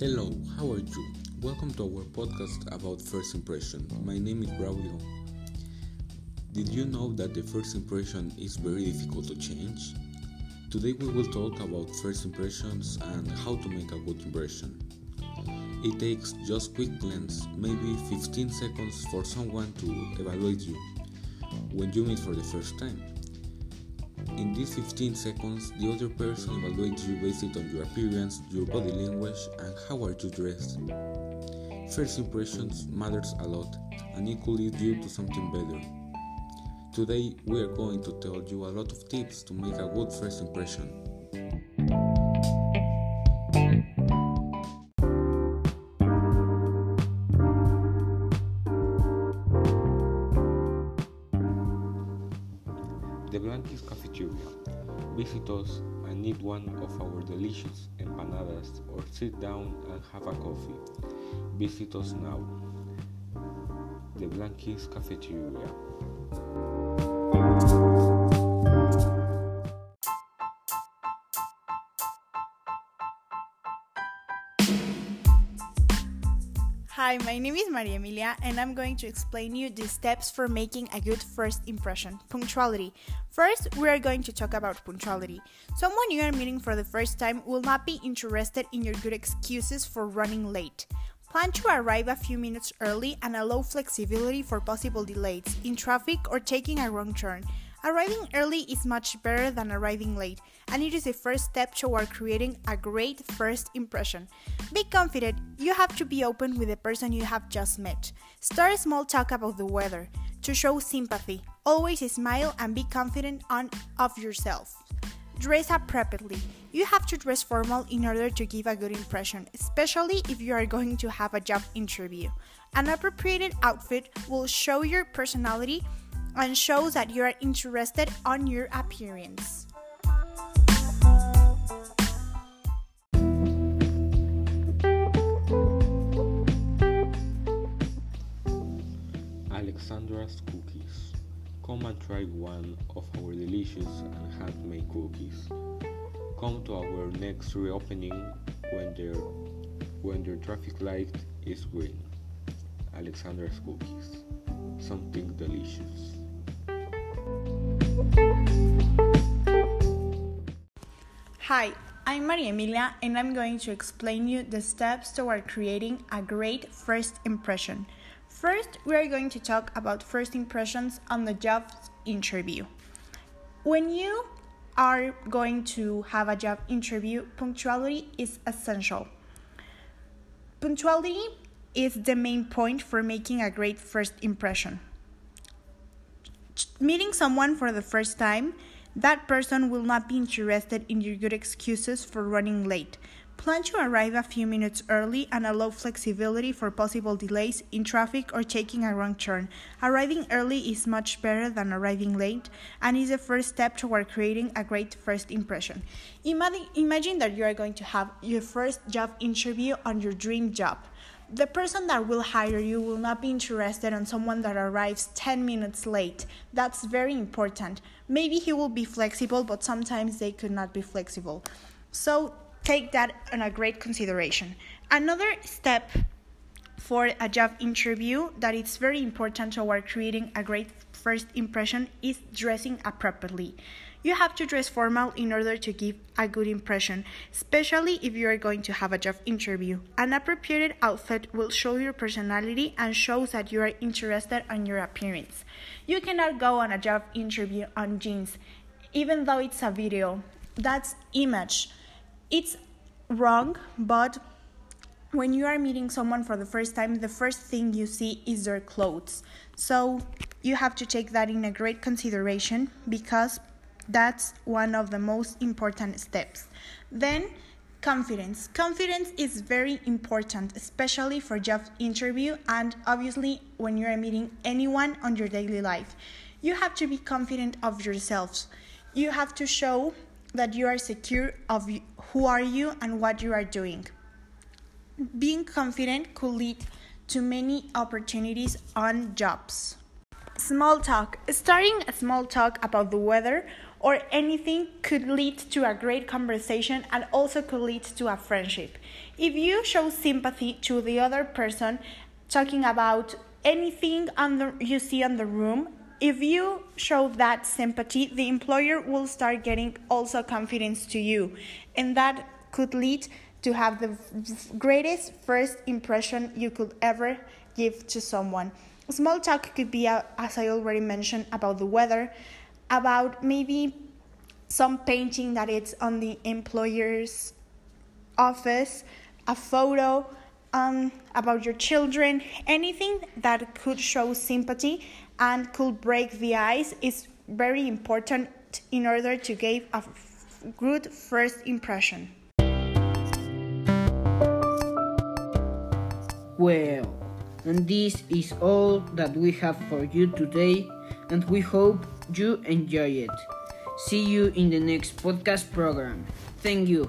Hello, how are you? Welcome to our podcast about first impression. My name is Braulio. Did you know that the first impression is very difficult to change? Today we will talk about first impressions and how to make a good impression. It takes just quick glance, maybe 15 seconds for someone to evaluate you when you meet for the first time. In these 15 seconds, the other person evaluates you based on your appearance, your body language, and how are you dressed. First impressions matters a lot, and equally due to something better. Today, we are going to tell you a lot of tips to make a good first impression. The Blanquis Cafeteria. Visit us and eat one of our delicious empanadas or sit down and have a coffee. Visit us now. The Blanquis Cafeteria. Hi, my name is Maria Emilia and I'm going to explain you the steps for making a good first impression. Punctuality. First, we are going to talk about punctuality. Someone you are meeting for the first time will not be interested in your good excuses for running late. Plan to arrive a few minutes early and allow flexibility for possible delays in traffic or taking a wrong turn. Arriving early is much better than arriving late, and it is the first step toward creating a great first impression. Be confident, you have to be open with the person you have just met. Start a small talk about the weather to show sympathy. Always smile and be confident on of yourself. Dress up appropriately. You have to dress formal in order to give a good impression, especially if you are going to have a job interview. An appropriate outfit will show your personality and shows that you are interested on your appearance. Alexandra's Cookies. Come and try one of our delicious and handmade cookies. Come to our next reopening when their when their traffic light is green. Alexandra's Cookies. Something delicious. Hi, I'm Maria Emilia and I'm going to explain you the steps toward creating a great first impression. First, we are going to talk about first impressions on the job interview. When you are going to have a job interview, punctuality is essential. Punctuality is the main point for making a great first impression. Meeting someone for the first time, that person will not be interested in your good excuses for running late. Plan to arrive a few minutes early and allow flexibility for possible delays in traffic or taking a wrong turn. Arriving early is much better than arriving late and is the first step toward creating a great first impression. Imagine, imagine that you are going to have your first job interview on your dream job. The person that will hire you will not be interested in someone that arrives 10 minutes late. That's very important. Maybe he will be flexible, but sometimes they could not be flexible. So take that in a great consideration. Another step for a job interview that it's very important toward creating a great first impression is dressing appropriately. You have to dress formal in order to give a good impression, especially if you are going to have a job interview. An appropriate outfit will show your personality and shows that you are interested in your appearance. You cannot go on a job interview on jeans, even though it's a video. That's image. It's wrong, but when you are meeting someone for the first time, the first thing you see is their clothes. So you have to take that in a great consideration because that's one of the most important steps. Then, confidence. Confidence is very important, especially for job interview and obviously when you are meeting anyone on your daily life. You have to be confident of yourselves. You have to show that you are secure of who are you and what you are doing. Being confident could lead to many opportunities on jobs. Small talk. Starting a small talk about the weather or anything could lead to a great conversation and also could lead to a friendship. If you show sympathy to the other person, talking about anything you see on the room, if you show that sympathy, the employer will start getting also confidence to you, and that could lead to have the greatest first impression you could ever give to someone. Small talk could be, uh, as I already mentioned, about the weather, about maybe some painting that it's on the employer's office, a photo um, about your children, anything that could show sympathy and could break the ice is very important in order to give a good first impression. Well, and this is all that we have for you today, and we hope you enjoy it. See you in the next podcast program. Thank you.